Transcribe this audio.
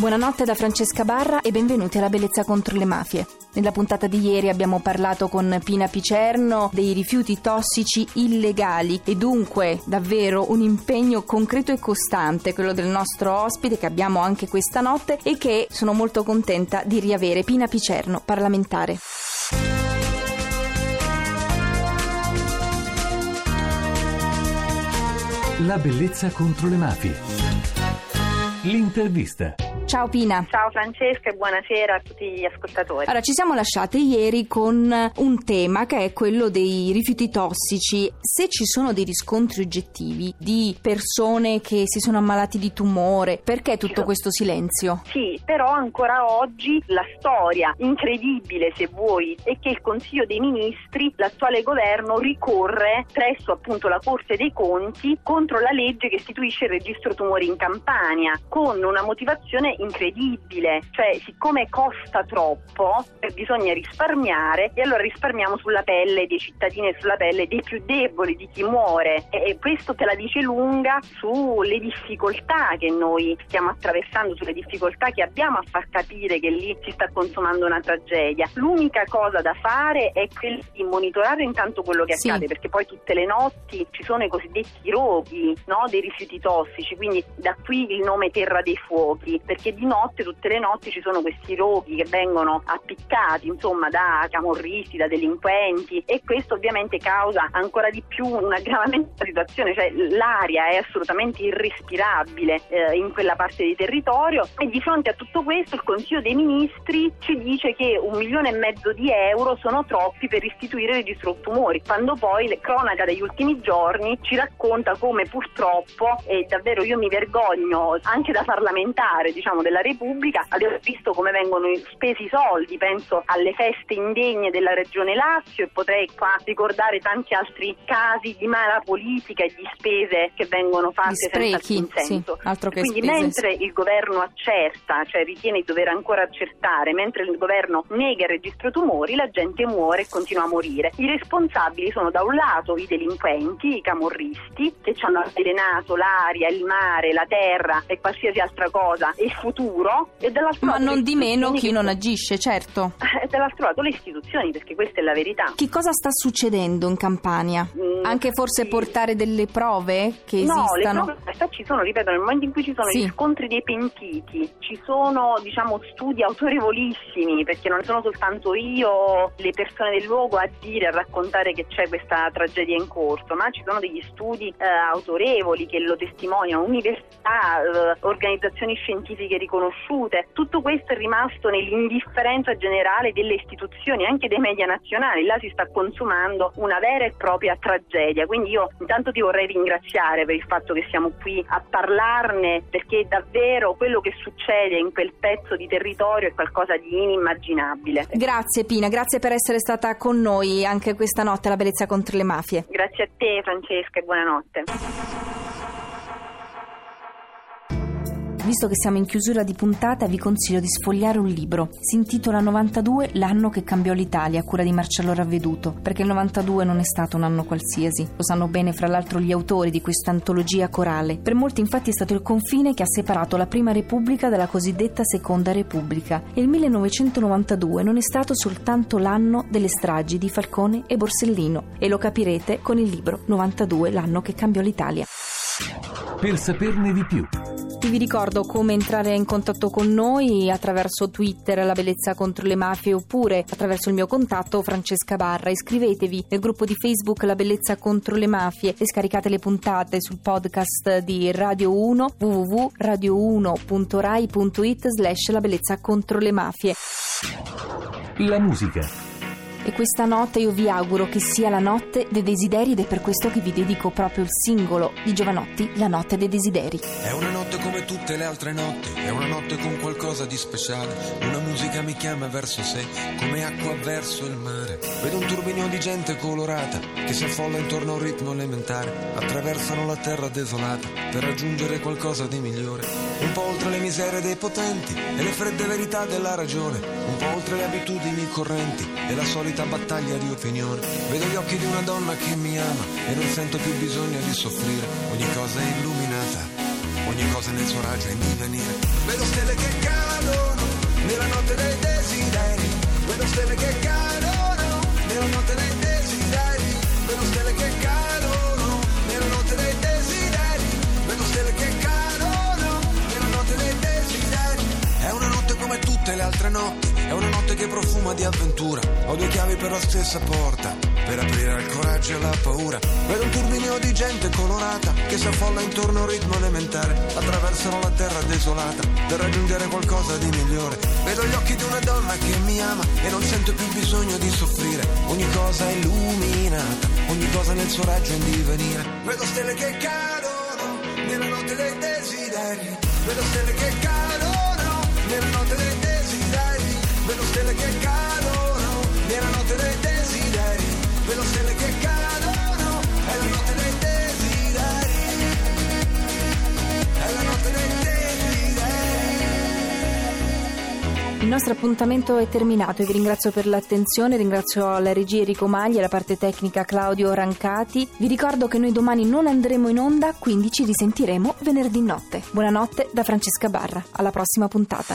Buonanotte da Francesca Barra e benvenuti alla Bellezza contro le mafie. Nella puntata di ieri abbiamo parlato con Pina Picerno dei rifiuti tossici illegali e dunque davvero un impegno concreto e costante quello del nostro ospite che abbiamo anche questa notte e che sono molto contenta di riavere Pina Picerno, parlamentare. La bellezza contro le mafie. L'intervista. Ciao Pina. Ciao Francesca e buonasera a tutti gli ascoltatori. Allora, ci siamo lasciate ieri con un tema che è quello dei rifiuti tossici. Se ci sono dei riscontri oggettivi di persone che si sono ammalati di tumore, perché tutto questo silenzio? Sì, però ancora oggi la storia incredibile, se vuoi, è che il Consiglio dei Ministri, l'attuale governo, ricorre presso appunto la Corte dei Conti contro la legge che istituisce il registro tumori in Campania, con una motivazione incredibile, cioè siccome costa troppo eh, bisogna risparmiare e allora risparmiamo sulla pelle dei cittadini e sulla pelle dei più deboli, di chi muore e questo te la dice lunga sulle difficoltà che noi stiamo attraversando, sulle difficoltà che abbiamo a far capire che lì si sta consumando una tragedia. L'unica cosa da fare è quella di monitorare intanto quello che accade, sì. perché poi tutte le notti ci sono i cosiddetti roghi no? dei rifiuti tossici, quindi da qui il nome Terra dei Fuochi, perché perché di notte, tutte le notti ci sono questi roghi che vengono appiccati insomma da camorristi, da delinquenti e questo ovviamente causa ancora di più un aggravamento della situazione, cioè l'aria è assolutamente irrespirabile eh, in quella parte di territorio e di fronte a tutto questo il Consiglio dei Ministri ci dice che un milione e mezzo di euro sono troppi per istituire il registro tumori, quando poi la cronaca degli ultimi giorni ci racconta come purtroppo, e davvero io mi vergogno anche da parlamentare, diciamo diciamo, della Repubblica, abbiamo visto come vengono spesi i soldi, penso alle feste indegne della Regione Lazio e potrei qua ricordare tanti altri casi di mala politica e di spese che vengono fatte sprechi, senza senso. Sì, Quindi spese, mentre sì. il governo accerta, cioè ritiene di dover ancora accertare, mentre il governo nega il registro tumori, la gente muore e continua a morire. I responsabili sono da un lato i delinquenti, i camorristi, che ci hanno avvelenato l'aria, il mare, la terra e qualsiasi altra cosa e futuro e dall'altro Ma non di meno chi che... non agisce, certo. E dall'altro lato le istituzioni, perché questa è la verità. Che cosa sta succedendo in Campania? Mm, Anche forse sì. portare delle prove che no, esistano? No, le prove ci sono, ripeto, nel momento in cui ci sono sì. gli scontri dei pentiti, ci sono diciamo studi autorevolissimi, perché non sono soltanto io, le persone del luogo a dire, a raccontare che c'è questa tragedia in corso, ma ci sono degli studi eh, autorevoli che lo testimoniano, università, eh, organizzazioni scientifiche riconosciute. Tutto questo è rimasto nell'indifferenza generale delle istituzioni, anche dei media nazionali. Là si sta consumando una vera e propria tragedia. Quindi io intanto ti vorrei ringraziare per il fatto che siamo qui a parlarne, perché davvero quello che succede in quel pezzo di territorio è qualcosa di inimmaginabile. Grazie Pina, grazie per essere stata con noi anche questa notte alla Bellezza contro le mafie. Grazie a te Francesca e buonanotte. Visto che siamo in chiusura di puntata, vi consiglio di sfogliare un libro. Si intitola 92, l'anno che cambiò l'Italia, a cura di Marcello Ravveduto, perché il 92 non è stato un anno qualsiasi. Lo sanno bene, fra l'altro, gli autori di questa antologia corale. Per molti, infatti, è stato il confine che ha separato la Prima Repubblica dalla cosiddetta Seconda Repubblica. E il 1992 non è stato soltanto l'anno delle stragi di Falcone e Borsellino. E lo capirete con il libro 92, l'anno che cambiò l'Italia. Per saperne di più vi ricordo come entrare in contatto con noi attraverso Twitter La Bellezza contro le Mafie oppure attraverso il mio contatto Francesca Barra. Iscrivetevi nel gruppo di Facebook La Bellezza contro le Mafie e scaricate le puntate sul podcast di Radio 1 www.radio1.rai.it slash La Bellezza contro le Mafie. La musica E questa notte io vi auguro che sia la notte dei desideri ed è per questo che vi dedico proprio il singolo di Giovanotti, La notte dei desideri. È una notte come tutte le altre notti, è una notte con qualcosa di speciale. Una musica mi chiama verso sé, come acqua verso il mare. Vedo un turbinio di gente colorata che si affolla intorno a un ritmo elementare. Attraversano la terra desolata per raggiungere qualcosa di migliore. Un po' oltre le miserie dei potenti e le fredde verità della ragione. Un po' oltre le abitudini correnti e la solita battaglia di opinione. Vedo gli occhi di una donna che mi ama e non sento più bisogno di soffrire. Ogni cosa è illuminata, ogni cosa nel suo raggio è in divenire. Vedo stelle che cadono nella notte dei desideri. Vedo stelle che cadono nella notte dei desideri. Vedo stelle che cadono nella notte dei desideri. Vedo stelle che cadono nella notte dei desideri. È una notte come tutte le altre notti. È una notte che profuma di avventura. Ho due chiavi per la stessa porta. Per aprire al coraggio e alla paura. Vedo un turbinio di gente colorata. Che si affolla intorno a un ritmo elementare. Attraversano la terra desolata. Per raggiungere qualcosa di migliore. Vedo gli occhi di una donna che mi ama. E non sento più bisogno di soffrire. Ogni cosa è illuminata. Ogni cosa nel suo raggio in divenire. Vedo stelle che cadono. Nella notte dei desideri. Vedo stelle che cadono. Nella notte dei desideri. Stelle che cadono nella notte dei desideri. Vedo stelle che cadono, è la notte dei desideri. È la notte dei desideri. Il nostro appuntamento è terminato vi ringrazio per l'attenzione, ringrazio la regia Enrico Magli e la parte tecnica Claudio Rancati. Vi ricordo che noi domani non andremo in onda, quindi ci risentiremo venerdì notte. Buonanotte da Francesca Barra, alla prossima puntata.